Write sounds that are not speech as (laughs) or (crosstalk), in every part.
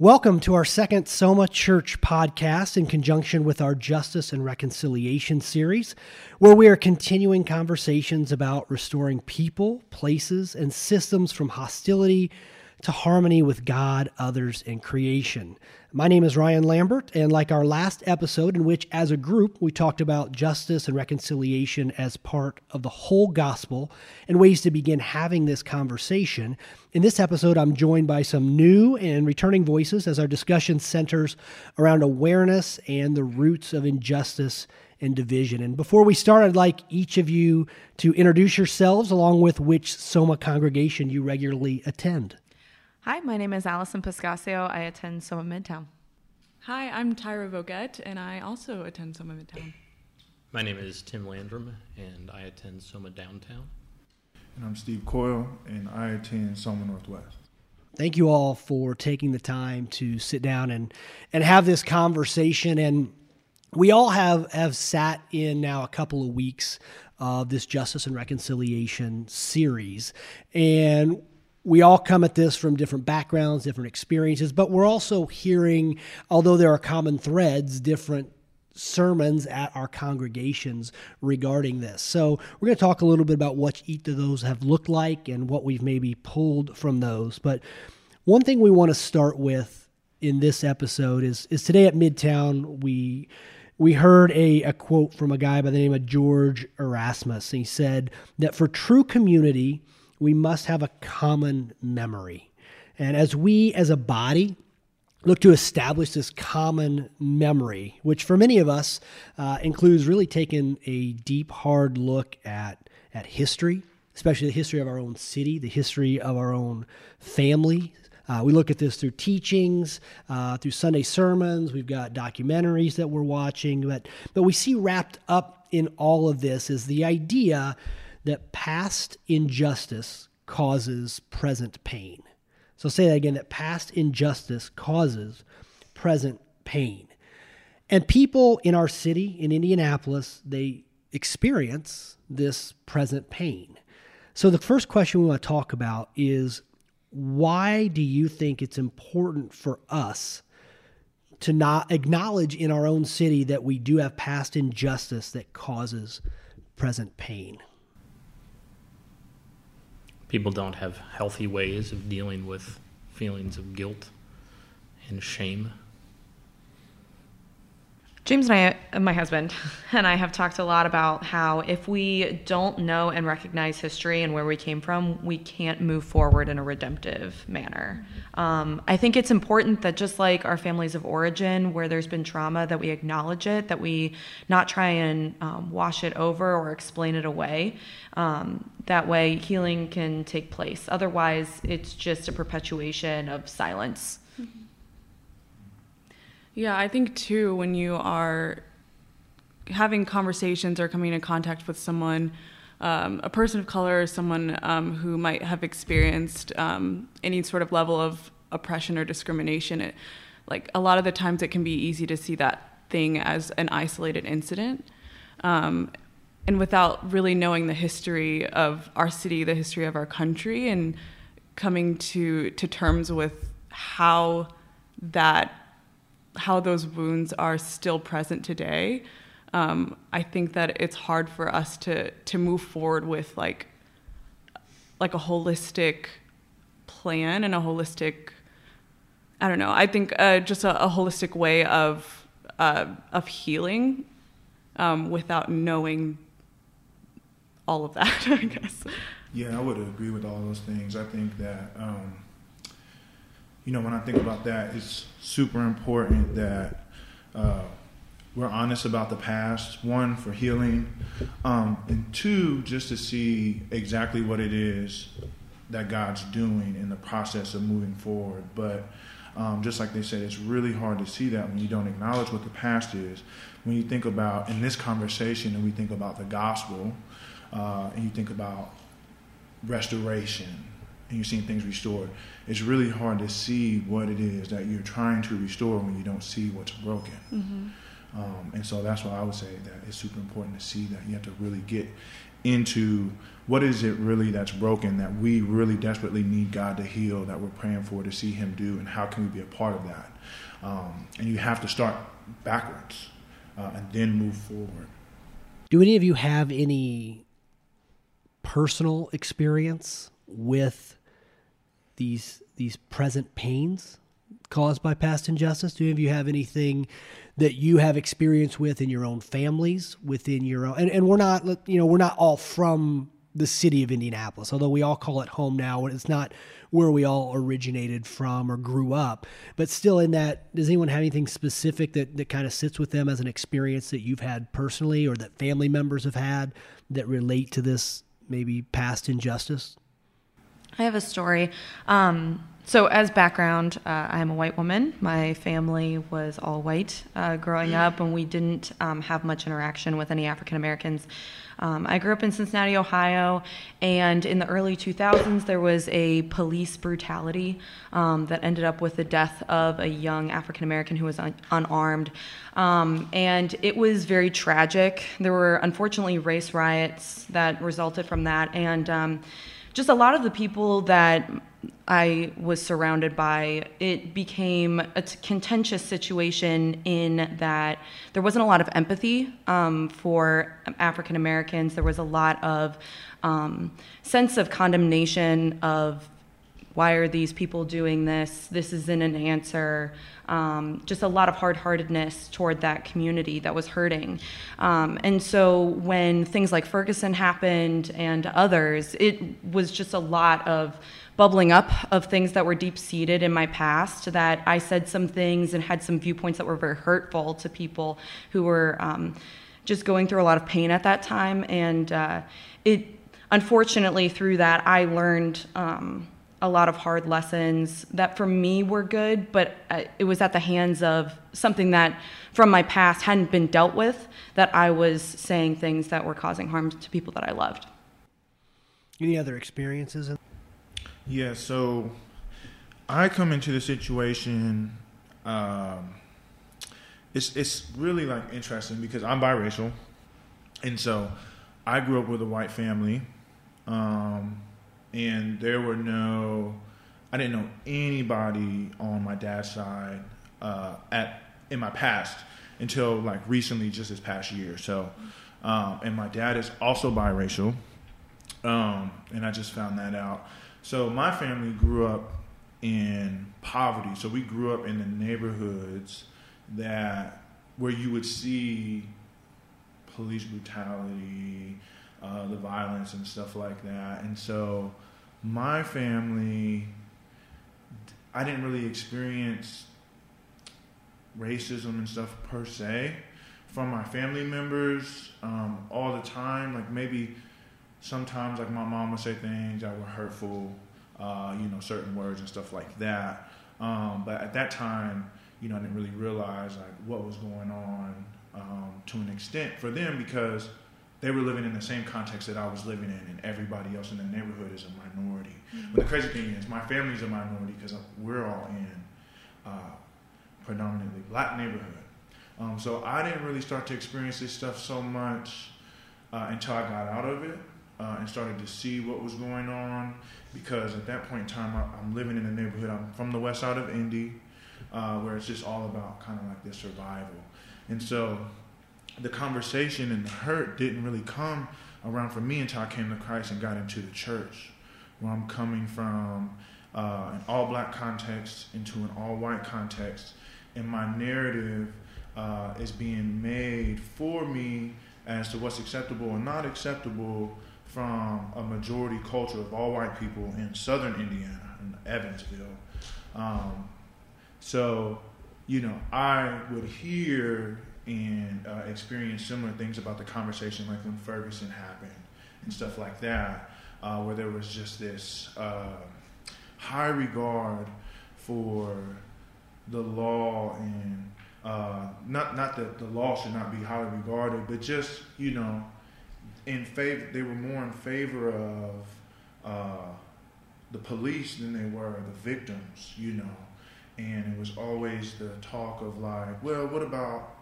Welcome to our second Soma Church podcast in conjunction with our Justice and Reconciliation series, where we are continuing conversations about restoring people, places, and systems from hostility to harmony with God, others, and creation. My name is Ryan Lambert, and like our last episode, in which as a group we talked about justice and reconciliation as part of the whole gospel and ways to begin having this conversation, in this episode I'm joined by some new and returning voices as our discussion centers around awareness and the roots of injustice and division. And before we start, I'd like each of you to introduce yourselves along with which Soma congregation you regularly attend. Hi, my name is Allison Pascascio. I attend Soma Midtown. Hi, I'm Tyra Voget, and I also attend Soma Midtown. My name is Tim Landrum, and I attend Soma Downtown. And I'm Steve Coyle, and I attend Soma Northwest. Thank you all for taking the time to sit down and, and have this conversation. And we all have, have sat in now a couple of weeks of this Justice and Reconciliation series. And we all come at this from different backgrounds, different experiences, but we're also hearing, although there are common threads, different sermons at our congregations regarding this. So, we're going to talk a little bit about what each of those have looked like and what we've maybe pulled from those. But one thing we want to start with in this episode is is today at Midtown we we heard a, a quote from a guy by the name of George Erasmus. And He said that for true community, we must have a common memory. And as we as a body look to establish this common memory, which for many of us uh, includes really taking a deep, hard look at, at history, especially the history of our own city, the history of our own family. Uh, we look at this through teachings, uh, through Sunday sermons. We've got documentaries that we're watching, but but we see wrapped up in all of this is the idea that past injustice causes present pain. So say that again that past injustice causes present pain. And people in our city, in Indianapolis, they experience this present pain. So the first question we want to talk about is why do you think it's important for us to not acknowledge in our own city that we do have past injustice that causes present pain? People don't have healthy ways of dealing with feelings of guilt and shame. James and I, my husband, (laughs) and I have talked a lot about how if we don't know and recognize history and where we came from, we can't move forward in a redemptive manner. Um, I think it's important that just like our families of origin, where there's been trauma, that we acknowledge it, that we not try and um, wash it over or explain it away. Um, that way, healing can take place. Otherwise, it's just a perpetuation of silence. Yeah, I think too, when you are having conversations or coming in contact with someone, um, a person of color, someone um, who might have experienced um, any sort of level of oppression or discrimination, it, like a lot of the times it can be easy to see that thing as an isolated incident. Um, and without really knowing the history of our city, the history of our country, and coming to, to terms with how that how those wounds are still present today, um, I think that it's hard for us to to move forward with like like a holistic plan and a holistic I don't know. I think uh, just a, a, holistic way of uh, of healing um, without knowing all of that. (laughs) I guess. Yeah, I would agree with all those things. I think that um, you know, when I think about that, it's super important that uh, we're honest about the past. One, for healing, um, and two, just to see exactly what it is that God's doing in the process of moving forward. But um, just like they said, it's really hard to see that when you don't acknowledge what the past is. When you think about in this conversation, and we think about the gospel, uh, and you think about restoration and you're seeing things restored, it's really hard to see what it is that you're trying to restore when you don't see what's broken. Mm-hmm. Um, and so that's why I would say that it's super important to see that you have to really get into what is it really that's broken that we really desperately need God to heal that we're praying for to see Him do, and how can we be a part of that? Um, and you have to start backwards uh, and then move forward. Do any of you have any personal experience with these these present pains caused by past injustice? Do any of you have anything that you have experience with in your own families, within your own and, and we're not you know, we're not all from the city of Indianapolis, although we all call it home now. It's not where we all originated from or grew up, but still in that, does anyone have anything specific that, that kind of sits with them as an experience that you've had personally or that family members have had that relate to this maybe past injustice? I have a story. Um, so, as background, uh, I am a white woman. My family was all white uh, growing up, and we didn't um, have much interaction with any African Americans. Um, I grew up in Cincinnati, Ohio, and in the early 2000s, there was a police brutality um, that ended up with the death of a young African American who was un- unarmed. Um, and it was very tragic. There were unfortunately race riots that resulted from that. And um, just a lot of the people that I was surrounded by, it became a contentious situation in that there wasn't a lot of empathy um, for African Americans. There was a lot of um, sense of condemnation of why are these people doing this? This isn't an answer. Um, just a lot of hard heartedness toward that community that was hurting. Um, and so when things like Ferguson happened and others, it was just a lot of bubbling up of things that were deep seated in my past that I said some things and had some viewpoints that were very hurtful to people who were um, just going through a lot of pain at that time. And uh, it, unfortunately, through that, I learned um, a lot of hard lessons that for me were good, but uh, it was at the hands of something that from my past hadn't been dealt with, that I was saying things that were causing harm to people that I loved. Any other experiences? Yeah, so I come into the situation. Um, it's it's really like interesting because I'm biracial, and so I grew up with a white family, um, and there were no, I didn't know anybody on my dad's side uh, at in my past until like recently, just this past year. So, um, and my dad is also biracial, um, and I just found that out. So my family grew up in poverty. So we grew up in the neighborhoods that where you would see police brutality, uh, the violence and stuff like that. And so my family, I didn't really experience racism and stuff per se from my family members um, all the time. Like maybe sometimes like my mom would say things that were hurtful, uh, you know, certain words and stuff like that. Um, but at that time, you know, I didn't really realize like what was going on um, to an extent for them because they were living in the same context that I was living in, and everybody else in the neighborhood is a minority. Mm-hmm. But the crazy thing is, my family's a minority because we're all in uh, predominantly black neighborhood. Um, so I didn't really start to experience this stuff so much uh, until I got out of it uh, and started to see what was going on because at that point in time I, am living in a neighborhood I'm from the west side of Indy uh, where it's just all about kind of like this survival and so the conversation and the hurt didn't really come around for me until I came to Christ and got into the church where I'm coming from uh, an all black context into an all white context and my narrative uh, is being made for me as to what's acceptable and not acceptable from a majority culture of all white people in southern Indiana, in Evansville. Um, so, you know, I would hear and uh, experience similar things about the conversation, like when Ferguson happened and stuff like that, uh, where there was just this uh, high regard for the law and uh, not not that the law should not be highly regarded, but just you know in favor. They were more in favor of uh, the police than they were the victims. You know, and it was always the talk of like, well, what about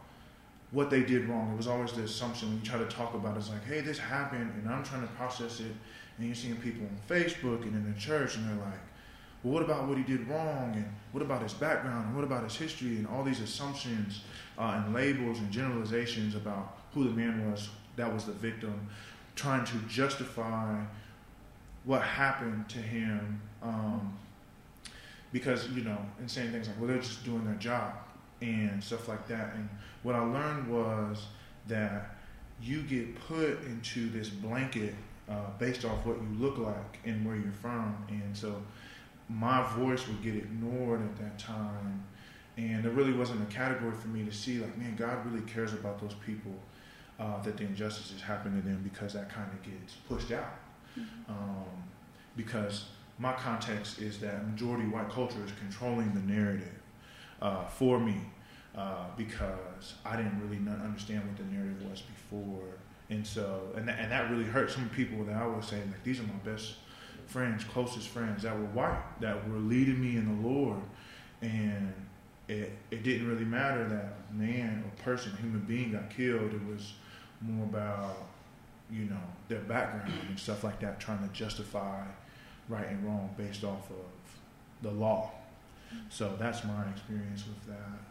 what they did wrong. It was always the assumption when you try to talk about it, it's like, hey, this happened, and I'm trying to process it. And you're seeing people on Facebook and in the church, and they're like, well, what about what he did wrong? And what about his background? And what about his history? And all these assumptions uh, and labels and generalizations about who the man was that was the victim, trying to justify what happened to him. Um, because, you know, and saying things like, well, they're just doing their job and stuff like that. And what I learned was that you get put into this blanket uh, based off what you look like and where you're from. And so my voice would get ignored at that time. And there really wasn't a category for me to see, like, man, God really cares about those people uh, that the injustices happen to them because that kind of gets pushed out. Mm-hmm. Um, because my context is that majority white culture is controlling the narrative uh, for me uh, because I didn't really understand what the narrative was before. And so, and that, and that really hurt some people that I was saying, like, these are my best friends, closest friends that were white, that were leading me in the Lord. And it, it didn't really matter that man or person, human being got killed. It was more about, you know, their background and stuff like that, trying to justify right and wrong based off of the law. So that's my experience with that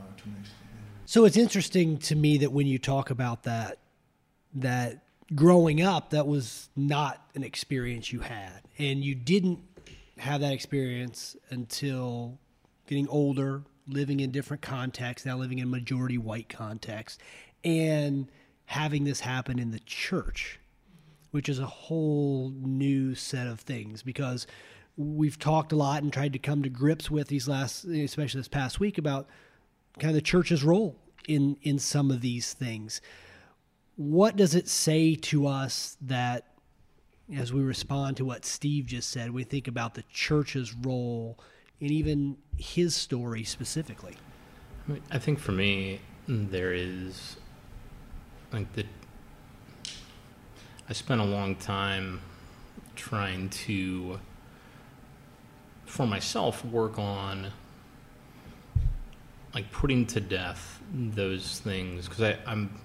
Uh, to an extent. So it's interesting to me that when you talk about that, that growing up, that was not an experience you had, and you didn't have that experience until getting older, living in different contexts, now living in a majority white context, and having this happen in the church, which is a whole new set of things because we've talked a lot and tried to come to grips with these last, especially this past week, about kind of the church's role in in some of these things. What does it say to us that as we respond to what Steve just said, we think about the church's role and even his story specifically? I think for me, there is like the. I spent a long time trying to, for myself, work on like putting to death those things because I I'm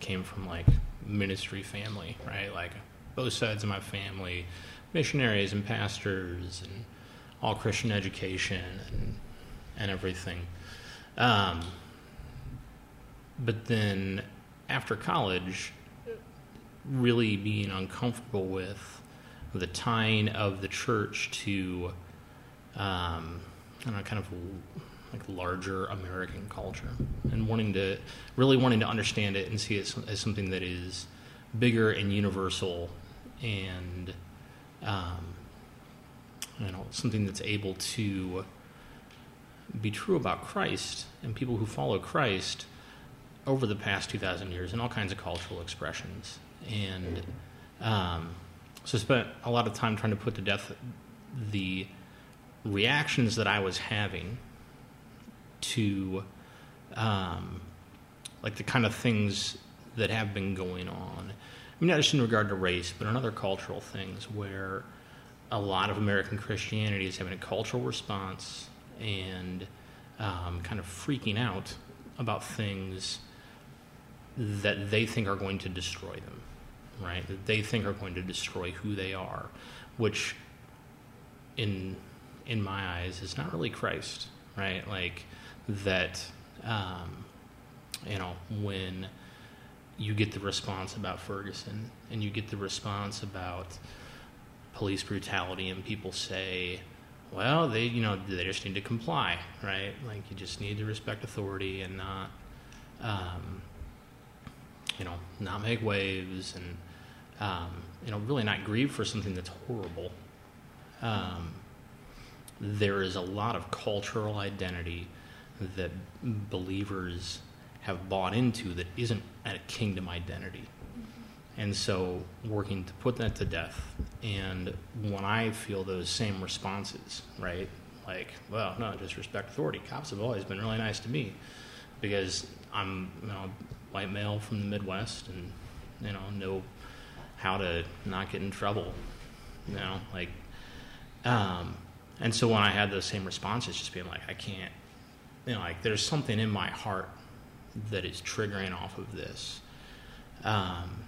came from like ministry family, right? Like both sides of my family, missionaries and pastors and all Christian education and and everything. Um, but then after college, really being uncomfortable with the tying of the church to, um, I don't know, kind of like larger American culture, and wanting to really wanting to understand it and see it as something that is bigger and universal, and um, you know something that's able to be true about Christ and people who follow Christ over the past 2,000 years in all kinds of cultural expressions. And um, so spent a lot of time trying to put to death the reactions that I was having to um, like the kind of things that have been going on. I mean, not just in regard to race, but in other cultural things where a lot of American Christianity is having a cultural response and um, kind of freaking out about things that they think are going to destroy them, right? That they think are going to destroy who they are, which in in my eyes is not really Christ, right? Like that, um, you know, when you get the response about Ferguson and you get the response about police brutality, and people say, well, they, you know, they just need to comply, right? Like you just need to respect authority and not, um, you know, not make waves and, um, you know, really not grieve for something that's horrible. Um, there is a lot of cultural identity that believers have bought into that isn't a kingdom identity. And so, working to put that to death. And when I feel those same responses, right? Like, well, no, just respect authority. Cops have always been really nice to me because I'm, you know, white male from the Midwest and, you know, know how to not get in trouble. You know, like, um, and so when I had those same responses, just being like, I can't, you know, like there's something in my heart that is triggering off of this. Um,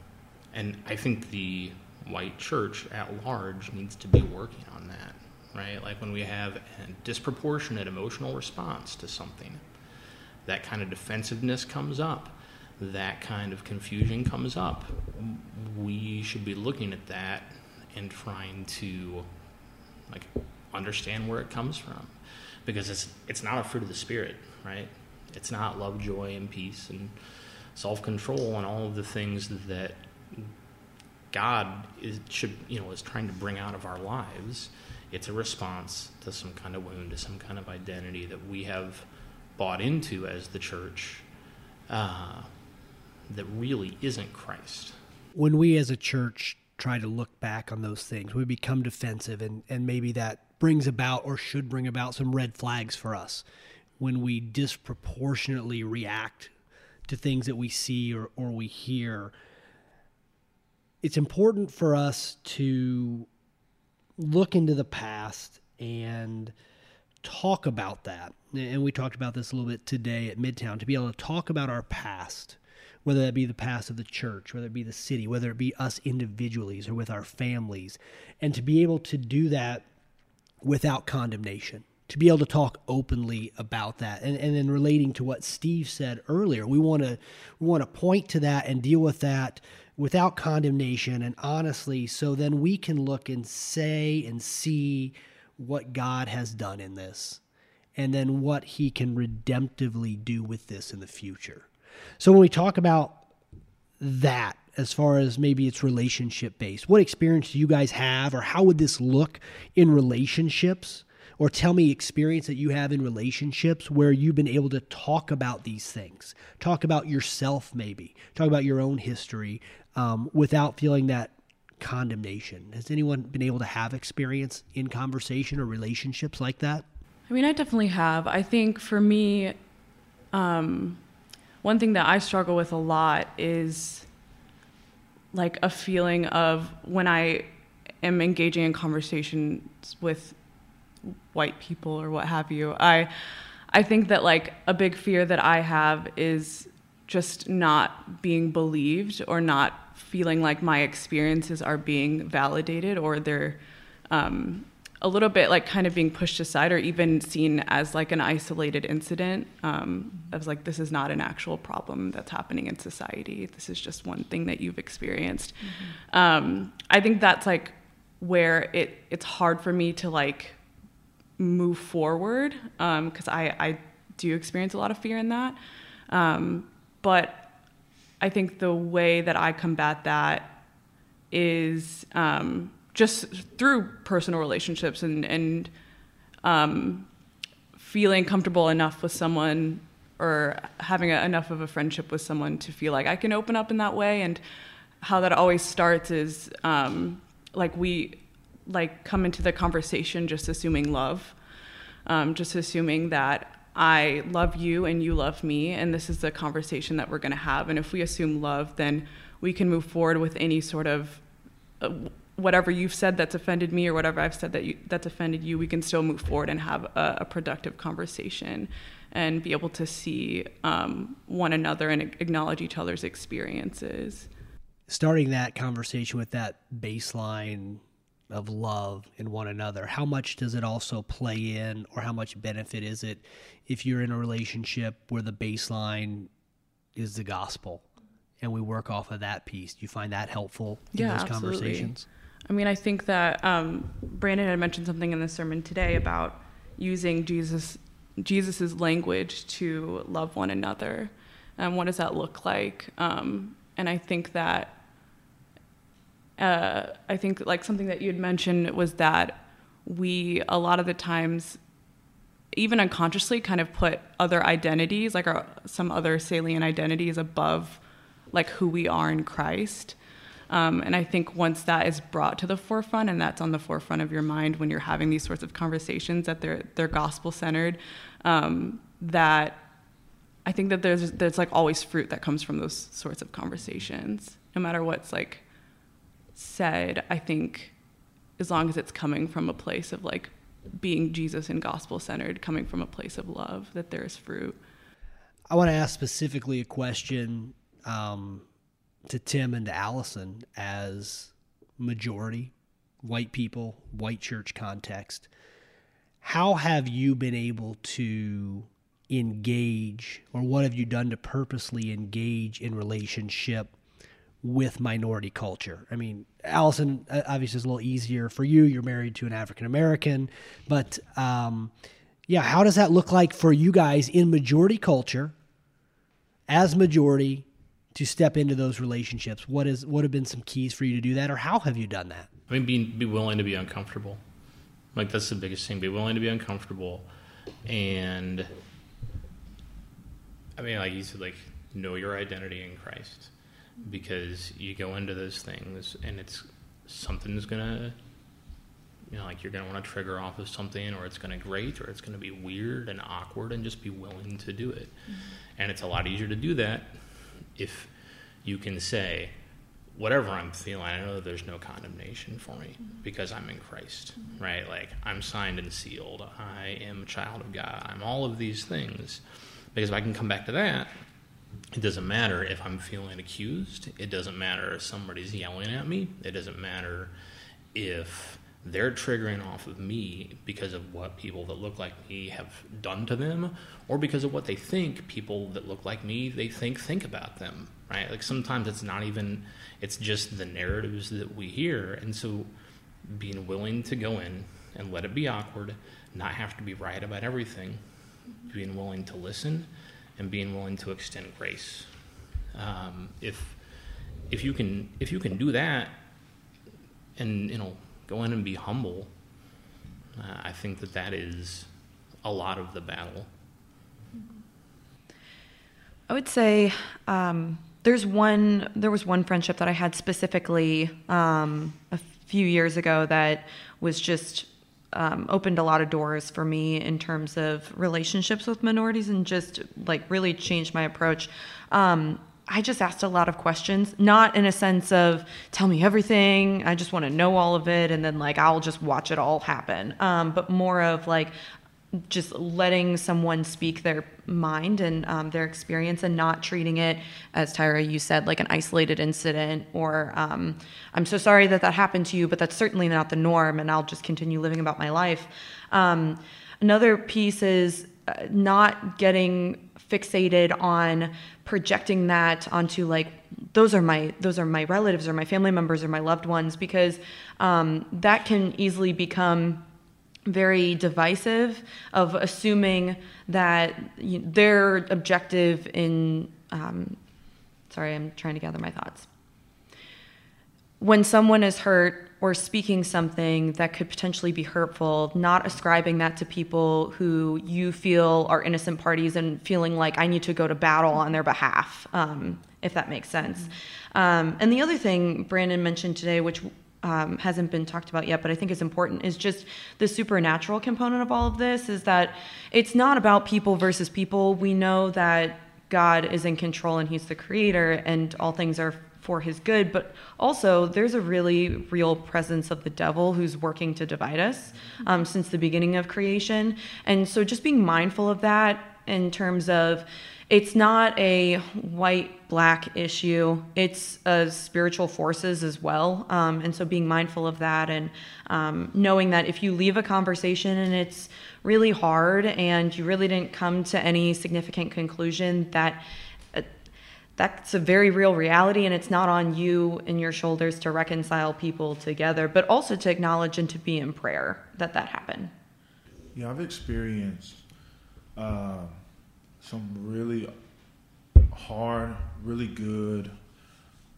and I think the white church at large needs to be working on that, right? Like when we have a disproportionate emotional response to something, that kind of defensiveness comes up, that kind of confusion comes up. We should be looking at that and trying to like understand where it comes from because it's it's not a fruit of the spirit, right? It's not love, joy, and peace and self-control and all of the things that God is, should you know is trying to bring out of our lives. It's a response to some kind of wound, to some kind of identity that we have bought into as the church uh, that really isn't Christ. When we as a church try to look back on those things, we become defensive, and, and maybe that brings about or should bring about some red flags for us when we disproportionately react to things that we see or, or we hear. It's important for us to look into the past and talk about that. And we talked about this a little bit today at Midtown to be able to talk about our past, whether that be the past of the church, whether it be the city, whether it be us individually or with our families, and to be able to do that without condemnation to be able to talk openly about that. And, and then relating to what steve said earlier we want to we want to point to that and deal with that without condemnation and honestly so then we can look and say and see what god has done in this and then what he can redemptively do with this in the future. So when we talk about that as far as maybe it's relationship based. What experience do you guys have, or how would this look in relationships? Or tell me experience that you have in relationships where you've been able to talk about these things, talk about yourself, maybe talk about your own history um, without feeling that condemnation. Has anyone been able to have experience in conversation or relationships like that? I mean, I definitely have. I think for me, um, one thing that I struggle with a lot is like a feeling of when I am engaging in conversations with white people or what have you. I I think that like a big fear that I have is just not being believed or not feeling like my experiences are being validated or they're um, a little bit like kind of being pushed aside or even seen as like an isolated incident um, of like this is not an actual problem that's happening in society. This is just one thing that you've experienced. Mm-hmm. um, i think that's like where it it's hard for me to like move forward because um, I, I do experience a lot of fear in that. Um, but i think the way that i combat that is um, just through personal relationships and and um, feeling comfortable enough with someone or having a, enough of a friendship with someone to feel like I can open up in that way. And how that always starts is um, like we like come into the conversation just assuming love, um, just assuming that I love you and you love me, and this is the conversation that we're going to have. And if we assume love, then we can move forward with any sort of uh, whatever you've said that's offended me or whatever I've said that you, that's offended you, we can still move forward and have a, a productive conversation and be able to see um, one another and acknowledge each other's experiences. Starting that conversation with that baseline of love in one another, how much does it also play in, or how much benefit is it if you're in a relationship where the baseline is the gospel? and we work off of that piece. Do you find that helpful in yeah, those absolutely. conversations? I mean, I think that um, Brandon had mentioned something in the sermon today about using Jesus Jesus's language to love one another, and what does that look like? Um, and I think that uh, I think like something that you had mentioned was that we a lot of the times even unconsciously kind of put other identities like our, some other salient identities above like who we are in Christ um, and I think once that is brought to the forefront and that's on the forefront of your mind when you're having these sorts of conversations that they're they're gospel centered, um, that I think that there's there's like always fruit that comes from those sorts of conversations, no matter what's like said. I think as long as it's coming from a place of like being Jesus and gospel centered, coming from a place of love, that there is fruit. I want to ask specifically a question um, to Tim and to Allison as majority white people, white church context. How have you been able to engage, or what have you done to purposely engage in relationship with minority culture? I mean, Allison, obviously, is a little easier for you. You're married to an African American, but um, yeah, how does that look like for you guys in majority culture, as majority, to step into those relationships? What is what have been some keys for you to do that, or how have you done that? I mean, be be willing to be uncomfortable. Like that's the biggest thing. Be willing to be uncomfortable, and I mean, like you said, like know your identity in Christ, because you go into those things and it's something's gonna, you know, like you're gonna want to trigger off of something, or it's gonna grate, or it's gonna be weird and awkward, and just be willing to do it. Mm-hmm. And it's a lot easier to do that if you can say, whatever I'm feeling, I know that there's no condemnation for me mm-hmm. because I'm in Christ, mm-hmm. right? Like I'm signed and sealed. I am a child of God. I'm all of these things. Because if I can come back to that, it doesn't matter if I'm feeling accused. It doesn't matter if somebody's yelling at me. It doesn't matter if they're triggering off of me because of what people that look like me have done to them or because of what they think people that look like me they think think about them right? Like sometimes it's not even it's just the narratives that we hear. And so being willing to go in and let it be awkward not have to be right about everything being willing to listen and being willing to extend grace. Um, if if you can if you can do that and you know go in and be humble. Uh, I think that that is a lot of the battle. I would say um, there's one. There was one friendship that I had specifically um, a few years ago that was just um, opened a lot of doors for me in terms of relationships with minorities and just like really changed my approach. Um, I just asked a lot of questions, not in a sense of tell me everything. I just want to know all of it, and then like I'll just watch it all happen. Um, but more of like just letting someone speak their mind and um, their experience and not treating it as Tyra you said like an isolated incident or um, I'm so sorry that that happened to you but that's certainly not the norm and I'll just continue living about my life. Um, another piece is not getting fixated on projecting that onto like those are my those are my relatives or my family members or my loved ones because um, that can easily become very divisive of assuming that you their objective in um, sorry i'm trying to gather my thoughts. When someone is hurt or speaking something that could potentially be hurtful, not ascribing that to people who you feel are innocent parties and feeling like I need to go to battle on their behalf, um, if that makes sense. Mm-hmm. Um, and the other thing Brandon mentioned today, which um, hasn't been talked about yet, but I think is important, is just the supernatural component of all of this is that it's not about people versus people. We know that God is in control and He's the creator, and all things are for his good, but also there's a really real presence of the devil who's working to divide us um, since the beginning of creation. And so just being mindful of that in terms of it's not a white black issue it's uh, spiritual forces as well um, and so being mindful of that and um, knowing that if you leave a conversation and it's really hard and you really didn't come to any significant conclusion that that's a very real reality and it's not on you and your shoulders to reconcile people together but also to acknowledge and to be in prayer that that happened. Yeah i've experienced uh, some really hard really good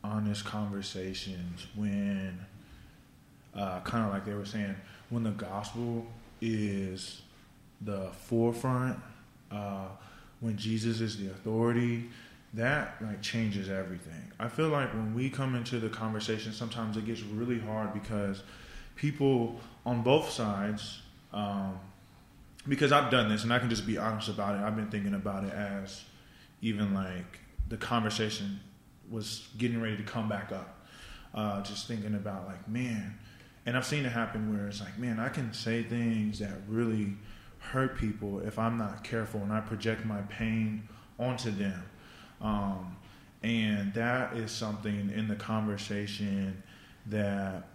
honest conversations when uh, kind of like they were saying when the gospel is the forefront uh, when jesus is the authority that like changes everything. I feel like when we come into the conversation, sometimes it gets really hard because people on both sides, um, because I've done this and I can just be honest about it. I've been thinking about it as even like the conversation was getting ready to come back up. Uh, just thinking about like, man, and I've seen it happen where it's like, man, I can say things that really hurt people if I'm not careful and I project my pain onto them. Um, and that is something in the conversation that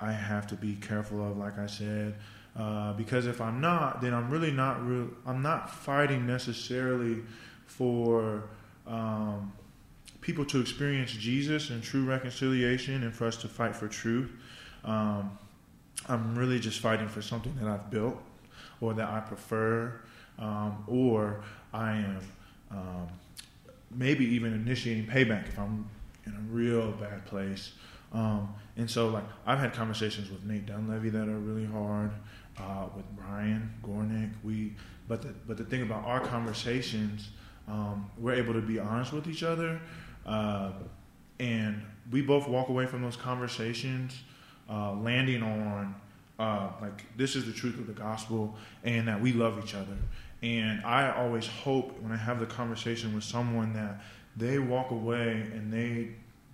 I have to be careful of, like I said, uh, because if I'm not, then I'm really not real. I'm not fighting necessarily for um, people to experience Jesus and true reconciliation, and for us to fight for truth. Um, I'm really just fighting for something that I've built, or that I prefer, um, or I am um, maybe even initiating payback if I'm in a real bad place. Um, and so, like, I've had conversations with Nate Dunleavy that are really hard, uh, with Brian Gornick. We, but the, but the thing about our conversations, um, we're able to be honest with each other, uh, and we both walk away from those conversations uh, landing on uh, like this is the truth of the gospel, and that we love each other. And I always hope when I have the conversation with someone that they walk away and they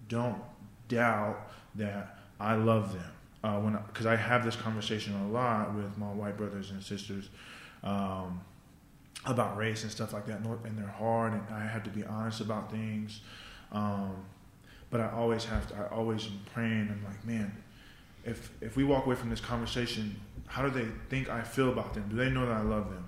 don't doubt that I love them. Uh, when because I, I, have this conversation a lot with my white brothers and sisters um, about race and stuff like that, and they're hard, and I have to be honest about things. Um, but I always have to. I always am praying. I'm like, man, if if we walk away from this conversation, how do they think I feel about them? Do they know that I love them?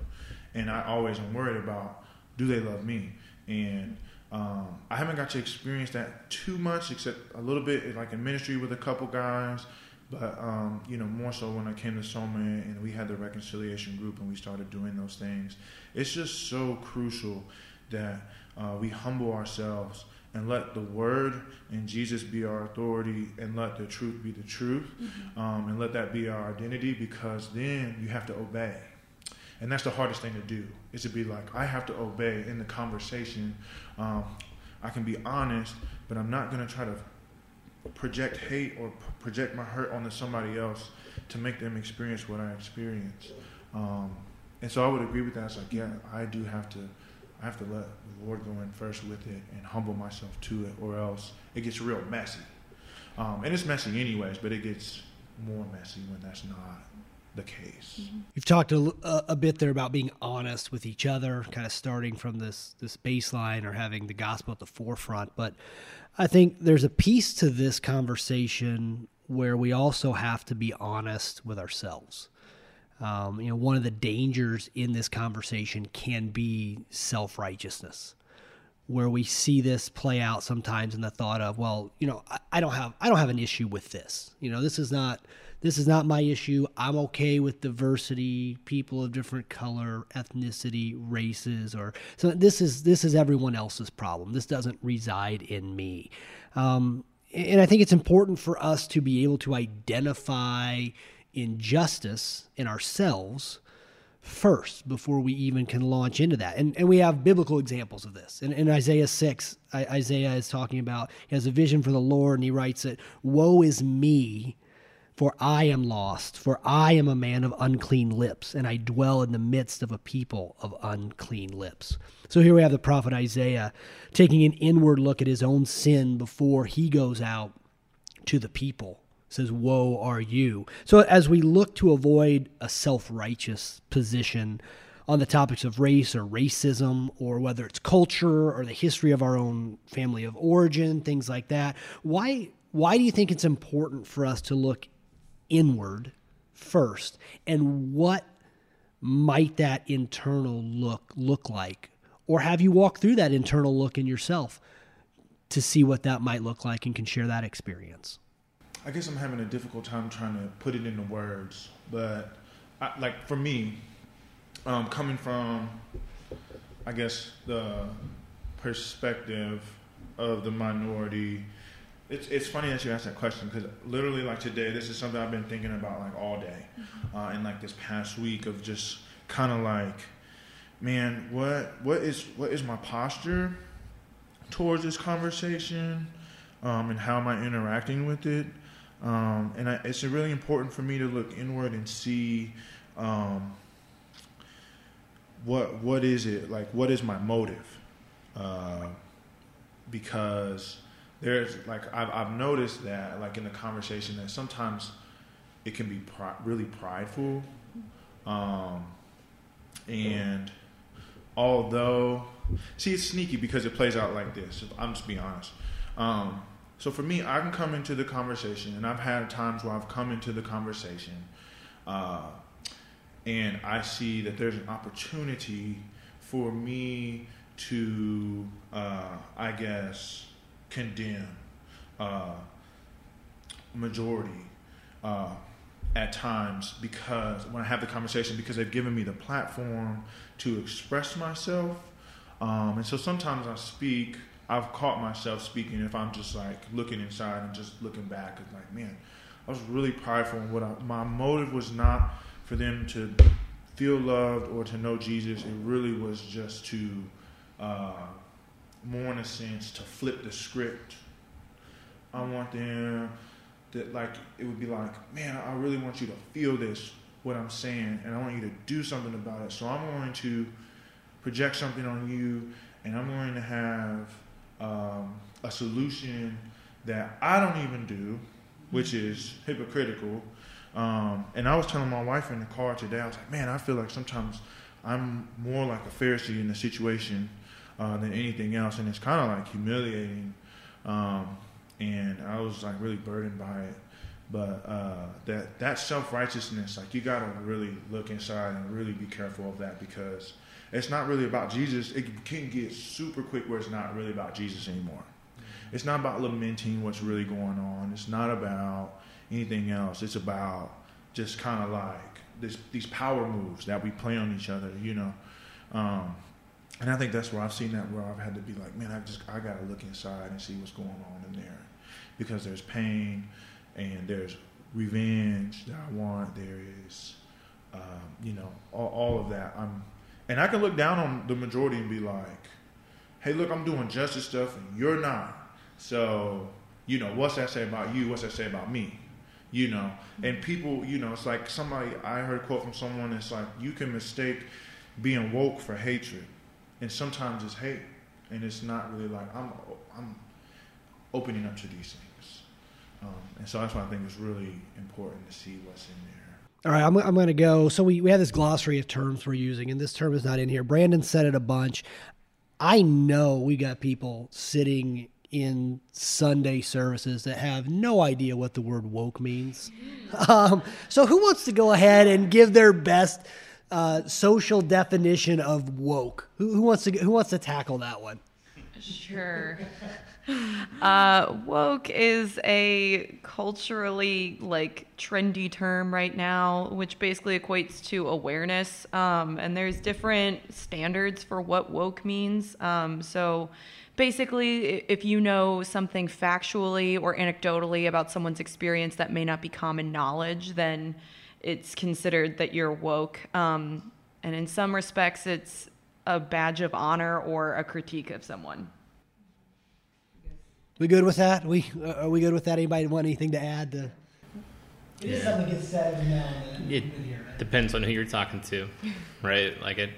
And I always am worried about, do they love me? And um, I haven't got to experience that too much, except a little bit like in ministry with a couple guys. But um, you know, more so when I came to Soma and we had the reconciliation group and we started doing those things. It's just so crucial that uh, we humble ourselves and let the word and Jesus be our authority and let the truth be the truth mm-hmm. um, and let that be our identity because then you have to obey. And that's the hardest thing to do is to be like, I have to obey in the conversation. Um, I can be honest, but I'm not going to try to project hate or project my hurt onto somebody else to make them experience what I experience. Um, and so I would agree with that. It's like, yeah, I do have to, I have to let the Lord go in first with it and humble myself to it, or else it gets real messy. Um, and it's messy anyways, but it gets more messy when that's not the case. Mm-hmm. You've talked a, a, bit there about being honest with each other, kind of starting from this this baseline or having the gospel at the forefront. But I think there's a piece to this conversation where we also have to be honest with ourselves. Um, you know, one of the dangers in this conversation can be self righteousness where we see this play out sometimes in the thought of, well, you know, I, I, don't have I don't have an issue with this. You know, this is not this is not my issue. I'm okay with diversity, people of different color, ethnicity, races, or so. This is this is everyone else's problem. This doesn't reside in me. Um, and I think it's important for us to be able to identify injustice in ourselves first before we even can launch into that. And, and we have biblical examples of this. In, in Isaiah 6, Isaiah is talking about, he has a vision for the Lord, and he writes that, Woe is me, for I am lost, for I am a man of unclean lips, and I dwell in the midst of a people of unclean lips. So here we have the prophet Isaiah taking an inward look at his own sin before he goes out to the people. Says, Woe are you. So as we look to avoid a self righteous position on the topics of race or racism, or whether it's culture or the history of our own family of origin, things like that, why why do you think it's important for us to look inward first. And what might that internal look look like? Or have you walked through that internal look in yourself to see what that might look like and can share that experience? I guess i'm having a difficult time trying to put it into words but I, like for me um, coming from i guess the perspective of the minority it's, it's funny that you asked that question because literally like today this is something i've been thinking about like all day mm-hmm. uh, and like this past week of just kind of like man what what is what is my posture towards this conversation um, and how am i interacting with it? Um, and I, it's really important for me to look inward and see um, what what is it? Like what is my motive? Uh, because there's like I've, I've noticed that like in the conversation that sometimes it can be really prideful um, and although, see, it's sneaky because it plays out like this. I'm just being honest. Um, so for me, I can come into the conversation, and I've had times where I've come into the conversation, uh, and I see that there's an opportunity for me to, uh, I guess, condemn uh, majority uh, at times because when I have the conversation, because they've given me the platform to express myself. Um, and so sometimes I speak, I've caught myself speaking if I'm just like looking inside and just looking back and like, man, I was really prideful and what I, my motive was not for them to feel loved or to know Jesus. It really was just to, uh, more in a sense, to flip the script. I want them that like it would be like, man, I really want you to feel this, what I'm saying, and I want you to do something about it. So I'm going to project something on you, and I'm going to have um, a solution that I don't even do, which is hypocritical. Um, and I was telling my wife in the car today, I was like, man, I feel like sometimes I'm more like a Pharisee in the situation uh, than anything else, and it's kind of like humiliating. Um, and I was like really burdened by it. But uh, that that self righteousness, like you gotta really look inside and really be careful of that because it's not really about Jesus. It can get super quick where it's not really about Jesus anymore. It's not about lamenting what's really going on. It's not about anything else. It's about just kind of like this, these power moves that we play on each other, you know. Um, and I think that's where I've seen that where I've had to be like, man, I just I gotta look inside and see what's going on in there because there's pain and there's revenge that I want. There is, um, you know, all, all, of that. I'm, and I can look down on the majority and be like, hey, look, I'm doing justice stuff and you're not. So, you know, what's that say about you? What's that say about me? You know, and people, you know, it's like somebody, I heard a quote from someone, it's like, you can mistake being woke for hatred. And sometimes it's hate. And it's not really like, I'm, I'm opening up to these things. Um, and so that's why I think it's really important to see what's in there. All right, I'm, I'm going to go. So we, we have this glossary of terms we're using, and this term is not in here. Brandon said it a bunch. I know we got people sitting in Sunday services that have no idea what the word woke means. Um, so who wants to go ahead and give their best uh, social definition of woke? Who, who wants to who wants to tackle that one? Sure. Uh, woke is a culturally like trendy term right now, which basically equates to awareness. Um, and there's different standards for what woke means. Um, so basically, if you know something factually or anecdotally about someone's experience that may not be common knowledge, then it's considered that you're woke. Um, and in some respects, it's a badge of honor or a critique of someone. We good with that? We uh, are we good with that? Anybody want anything to add? To... It is something that gets said every now and then. It depends on who you're talking to, right? Like it,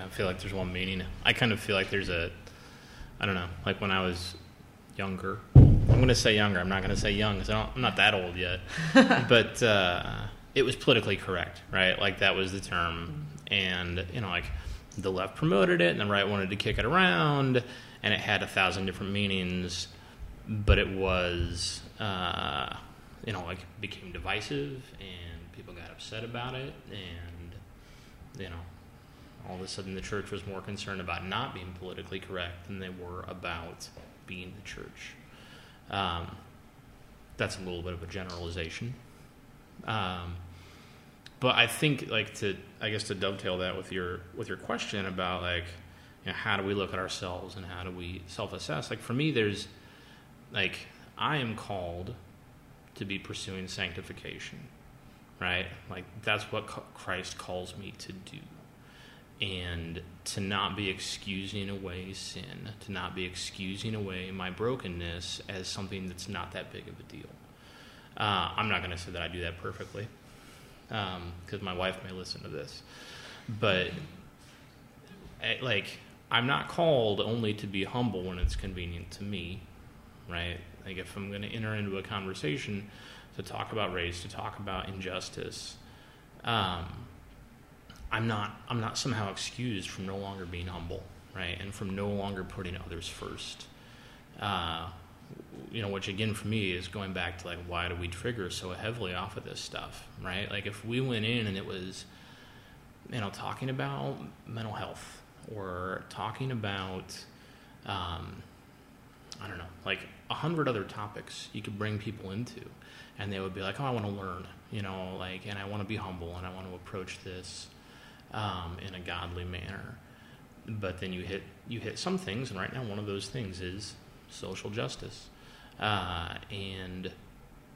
I feel like there's one meaning. I kind of feel like there's a, I don't know, like when I was younger. I'm going to say younger. I'm not going to say young because I'm not that old yet. (laughs) but uh, it was politically correct, right? Like that was the term, and you know, like the left promoted it, and the right wanted to kick it around and it had a thousand different meanings, but it was, uh, you know, like became divisive, and people got upset about it, and you know, all of a sudden the church was more concerned about not being politically correct than they were about being the church. Um, that's a little bit of a generalization. Um, but I think, like to, I guess to dovetail that with your with your question about like you know, how do we look at ourselves and how do we self-assess? Like for me there's like i am called to be pursuing sanctification right? Like that's what christ calls me to do. And to not be excusing away sin to not be excusing away my brokenness as something that's not that big of a deal. Uh, i'm not going to say that i do that perfectly because um, my wife may listen to this but eh, like I'm not called only to be humble when it's convenient to me, right? Like if I'm going to enter into a conversation to talk about race, to talk about injustice, um, I'm not I'm not somehow excused from no longer being humble, right, and from no longer putting others first. Uh, you know, which again for me is going back to like why do we trigger so heavily off of this stuff, right? Like if we went in and it was, you know, talking about mental health or talking about, um, I don't know, like a hundred other topics you could bring people into, and they would be like, oh, I want to learn, you know, like, and I want to be humble and I want to approach this um, in a godly manner. But then you hit you hit some things, and right now one of those things is social justice uh, and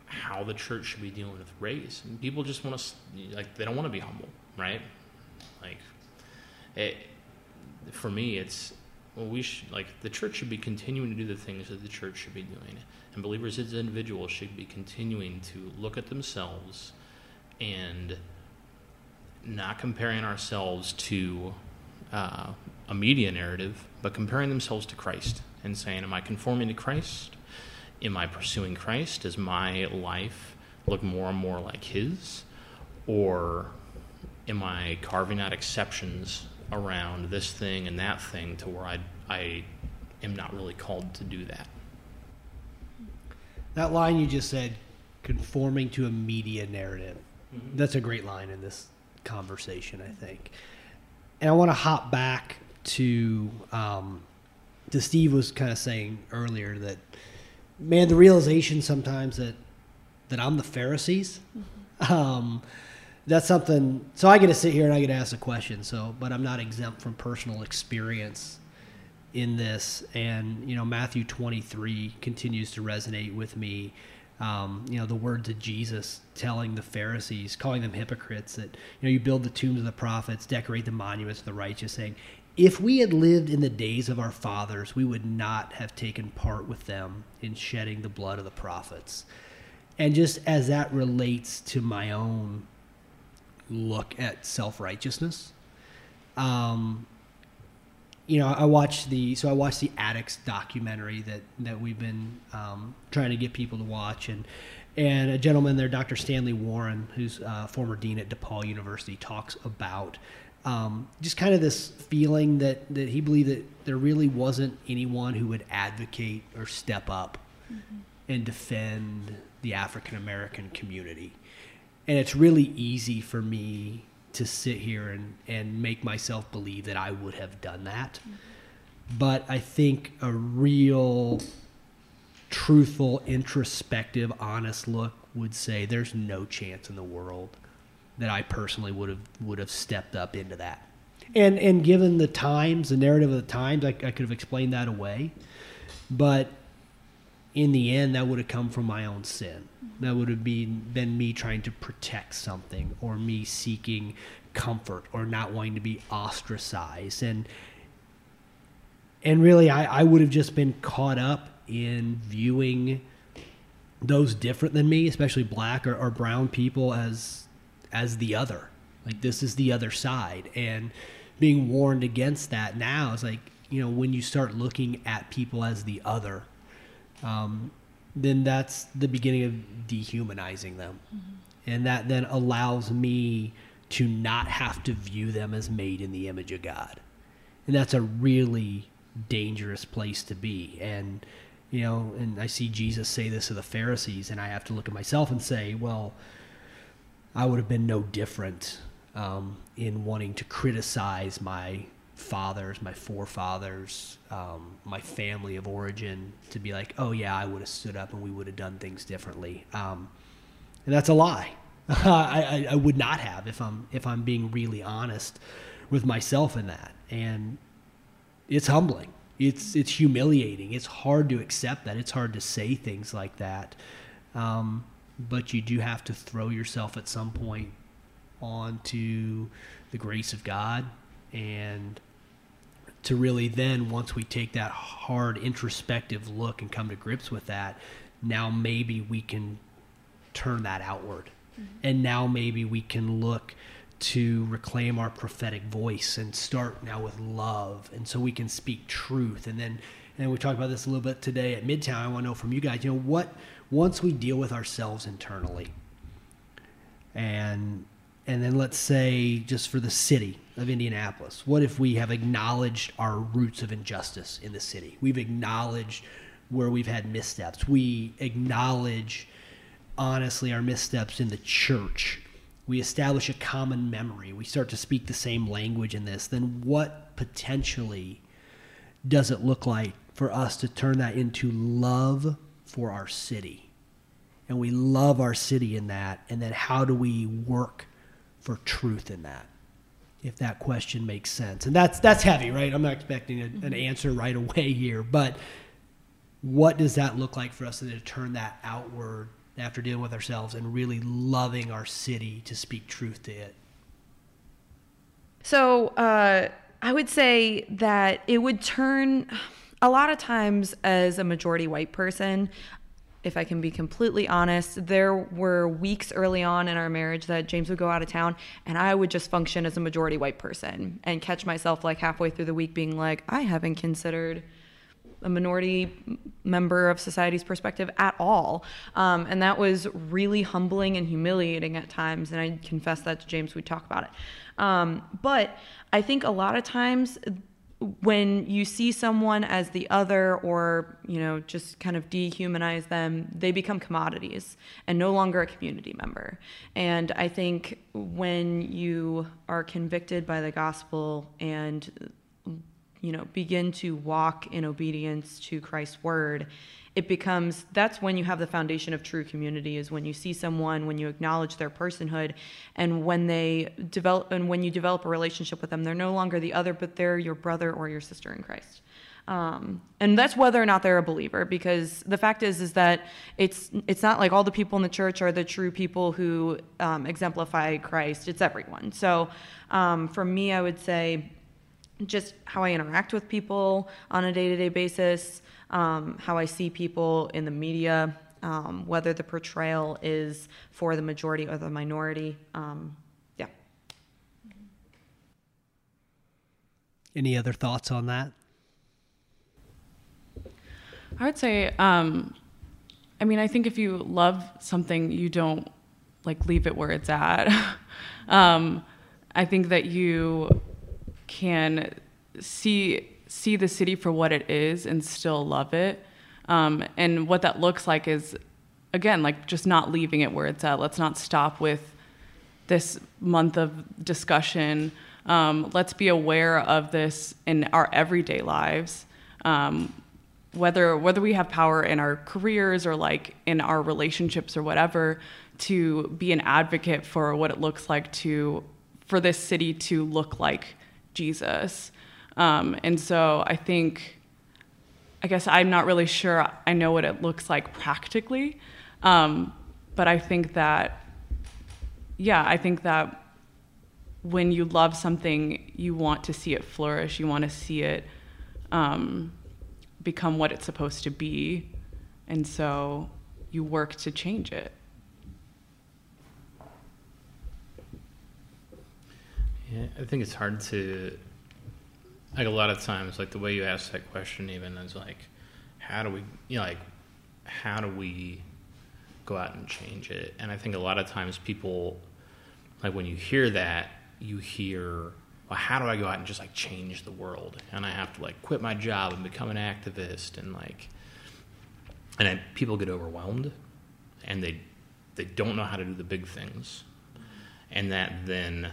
how the church should be dealing with race. And people just want to like they don't want to be humble, right? Like, it, for me, it's well, we should like the church should be continuing to do the things that the church should be doing, and believers as individuals should be continuing to look at themselves and not comparing ourselves to uh, a media narrative, but comparing themselves to Christ and saying, Am I conforming to Christ? Am I pursuing Christ? Does my life look more and more like His? Or am I carving out exceptions around this thing and that thing to where I, I am not really called to do that? That line you just said, conforming to a media narrative. Mm-hmm. That's a great line in this conversation, I think. And I want to hop back to um, to Steve was kind of saying earlier that man, the realization sometimes that that I'm the Pharisees. Mm-hmm. Um, that's something. So I get to sit here and I get to ask a question. So, but I'm not exempt from personal experience in this. And you know, Matthew 23 continues to resonate with me. Um, you know, the words of Jesus telling the Pharisees, calling them hypocrites, that you know, you build the tombs of the prophets, decorate the monuments of the righteous, saying, if we had lived in the days of our fathers, we would not have taken part with them in shedding the blood of the prophets. And just as that relates to my own look at self righteousness, um, you know, I watched the so I watched the Attucks documentary that that we've been um, trying to get people to watch, and and a gentleman there, Dr. Stanley Warren, who's uh, former dean at DePauw University, talks about um, just kind of this feeling that, that he believed that there really wasn't anyone who would advocate or step up mm-hmm. and defend the African American community. And it's really easy for me to sit here and, and make myself believe that I would have done that. Mm-hmm. But I think a real, truthful, introspective, honest look would say there's no chance in the world that I personally would have would have stepped up into that. And and given the times, the narrative of the times, I, I could have explained that away. But in the end, that would have come from my own sin. That would have been been me trying to protect something, or me seeking comfort, or not wanting to be ostracized. And and really, I, I would have just been caught up in viewing those different than me, especially black or, or brown people, as as the other. Like this is the other side, and being warned against that now is like you know when you start looking at people as the other, um, then that's the beginning of dehumanizing them, mm-hmm. and that then allows me to not have to view them as made in the image of God, and that's a really dangerous place to be. And you know, and I see Jesus say this to the Pharisees, and I have to look at myself and say, well I would have been no different um, in wanting to criticize my fathers, my forefathers, um, my family of origin, to be like, oh yeah, I would have stood up and we would have done things differently. Um, and that's a lie. (laughs) I, I, I, would not have if I'm if I'm being really honest with myself in that. And it's humbling. It's it's humiliating. It's hard to accept that. It's hard to say things like that. Um, but you do have to throw yourself at some point onto the grace of God. And to really then once we take that hard introspective look and come to grips with that now maybe we can turn that outward. Mm-hmm. and now maybe we can look to reclaim our prophetic voice and start now with love. And so we can speak truth. And then and we talked about this a little bit today at midtown. I want to know from you guys you know what once we deal with ourselves internally and and then let's say just for the city of Indianapolis, what if we have acknowledged our roots of injustice in the city? We've acknowledged where we've had missteps. We acknowledge, honestly, our missteps in the church. We establish a common memory. We start to speak the same language in this. Then what potentially does it look like for us to turn that into love for our city? And we love our city in that. And then how do we work for truth in that? If that question makes sense. And that's that's heavy, right? I'm not expecting a, an answer right away here, but what does that look like for us to turn that outward after dealing with ourselves and really loving our city to speak truth to it? So uh, I would say that it would turn a lot of times as a majority white person. If I can be completely honest, there were weeks early on in our marriage that James would go out of town and I would just function as a majority white person and catch myself like halfway through the week being like, I haven't considered a minority member of society's perspective at all. Um, and that was really humbling and humiliating at times. And I confess that to James, we talk about it. Um, but I think a lot of times when you see someone as the other or you know just kind of dehumanize them they become commodities and no longer a community member. And i think when you are convicted by the gospel and you know begin to walk in obedience to christ's word it becomes that's when you have the foundation of true community is when you see someone when you acknowledge their personhood and when they develop and when you develop a relationship with them they're no longer the other but they're your brother or your sister in christ. Um, and that's whether or not they're a believer because the fact is is that it's it's not like all the people in the church are the true people who um, exemplify christ. It's everyone. So um, for me i would say just how I interact with people on a day to day basis, um, how I see people in the media, um, whether the portrayal is for the majority or the minority. Um, yeah. Any other thoughts on that? I would say, um, I mean, I think if you love something, you don't like leave it where it's at. (laughs) um, I think that you can see see the city for what it is and still love it. Um, and what that looks like is, again, like just not leaving it where it's at. Let's not stop with this month of discussion. Um, let's be aware of this in our everyday lives. Um, whether whether we have power in our careers or like in our relationships or whatever, to be an advocate for what it looks like to for this city to look like Jesus. Um, and so I think, I guess I'm not really sure I know what it looks like practically. Um, but I think that, yeah, I think that when you love something, you want to see it flourish, you want to see it um, become what it's supposed to be. And so you work to change it. Yeah, I think it's hard to like a lot of times like the way you ask that question even is like how do we you know like how do we go out and change it? And i think a lot of times people like when you hear that you hear well how do i go out and just like change the world? And i have to like quit my job and become an activist and like and people get overwhelmed and they they don't know how to do the big things. And that then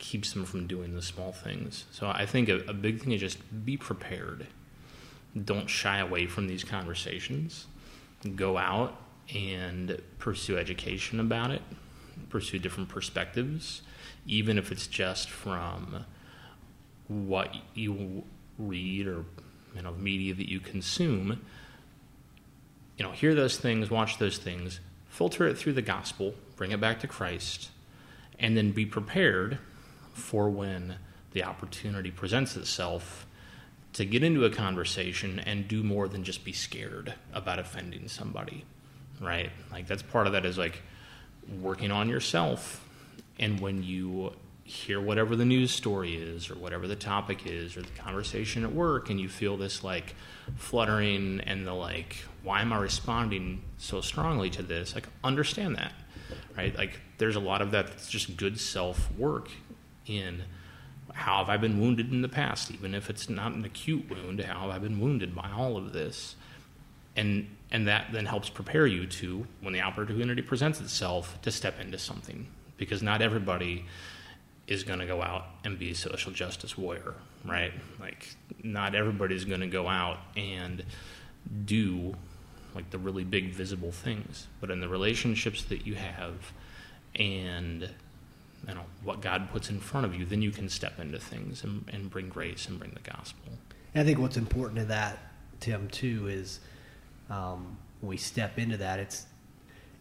keeps them from doing the small things. So I think a, a big thing is just be prepared. Don't shy away from these conversations. Go out and pursue education about it, pursue different perspectives, even if it's just from what you read or you know media that you consume. You know, hear those things, watch those things, filter it through the gospel, bring it back to Christ, and then be prepared for when the opportunity presents itself to get into a conversation and do more than just be scared about offending somebody, right? Like that's part of that is like working on yourself. And when you hear whatever the news story is or whatever the topic is or the conversation at work and you feel this like fluttering and the like why am i responding so strongly to this like understand that right? Like there's a lot of that that's just good self work in how have I been wounded in the past, even if it's not an acute wound, how have I been wounded by all of this? And and that then helps prepare you to when the opportunity presents itself to step into something because not everybody is going to go out and be a social justice warrior, right? Like not everybody's going to go out and do like the really big visible things, but in the relationships that you have and you know what God puts in front of you, then you can step into things and, and bring grace and bring the gospel. And I think what's important to that, Tim, too, is um, when we step into that, it's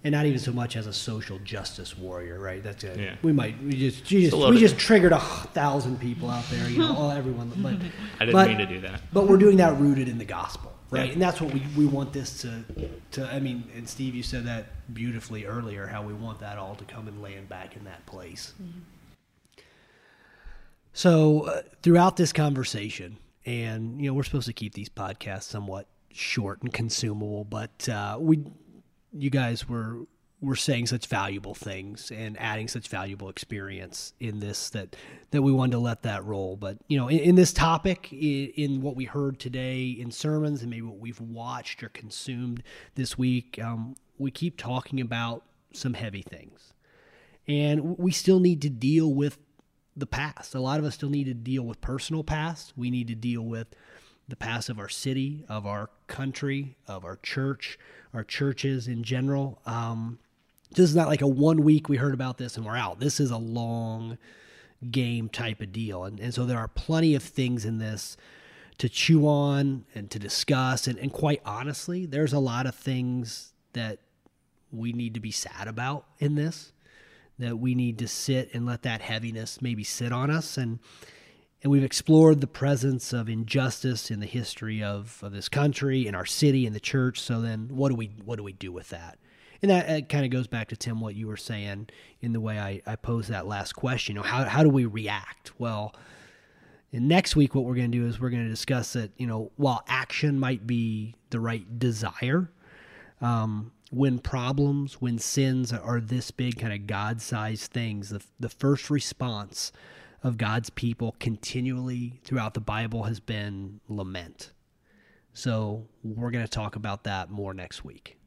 and not even so much as a social justice warrior, right? That's it. Yeah. We might we just Jesus, we just triggered a thousand people out there, you know, all everyone. But (laughs) I didn't but- mean to do that. But we're doing that rooted in the gospel, right? Yeah. And that's what we, we want this to to. I mean, and Steve, you said that beautifully earlier, how we want that all to come and land back in that place. So uh, throughout this conversation, and you know, we're supposed to keep these podcasts somewhat short and consumable, but uh, we, you guys were were saying such valuable things and adding such valuable experience in this that that we wanted to let that roll. But you know, in, in this topic, in, in what we heard today in sermons, and maybe what we've watched or consumed this week, um, we keep talking about some heavy things and we still need to deal with the past. A lot of us still need to deal with personal past. We need to deal with the past of our city, of our country, of our church, our churches in general. Um, this is not like a one week we heard about this and we're out. This is a long game type of deal. And, and so there are plenty of things in this to chew on and to discuss. And, and quite honestly, there's a lot of things that we need to be sad about in this that we need to sit and let that heaviness maybe sit on us and and we've explored the presence of injustice in the history of, of this country in our city in the church so then what do we what do we do with that and that, kind of goes back to tim what you were saying in the way i, I posed that last question you know, how, how do we react well and next week what we're going to do is we're going to discuss that you know while action might be the right desire um, when problems, when sins are this big, kind of God sized things, the, the first response of God's people continually throughout the Bible has been lament. So we're going to talk about that more next week.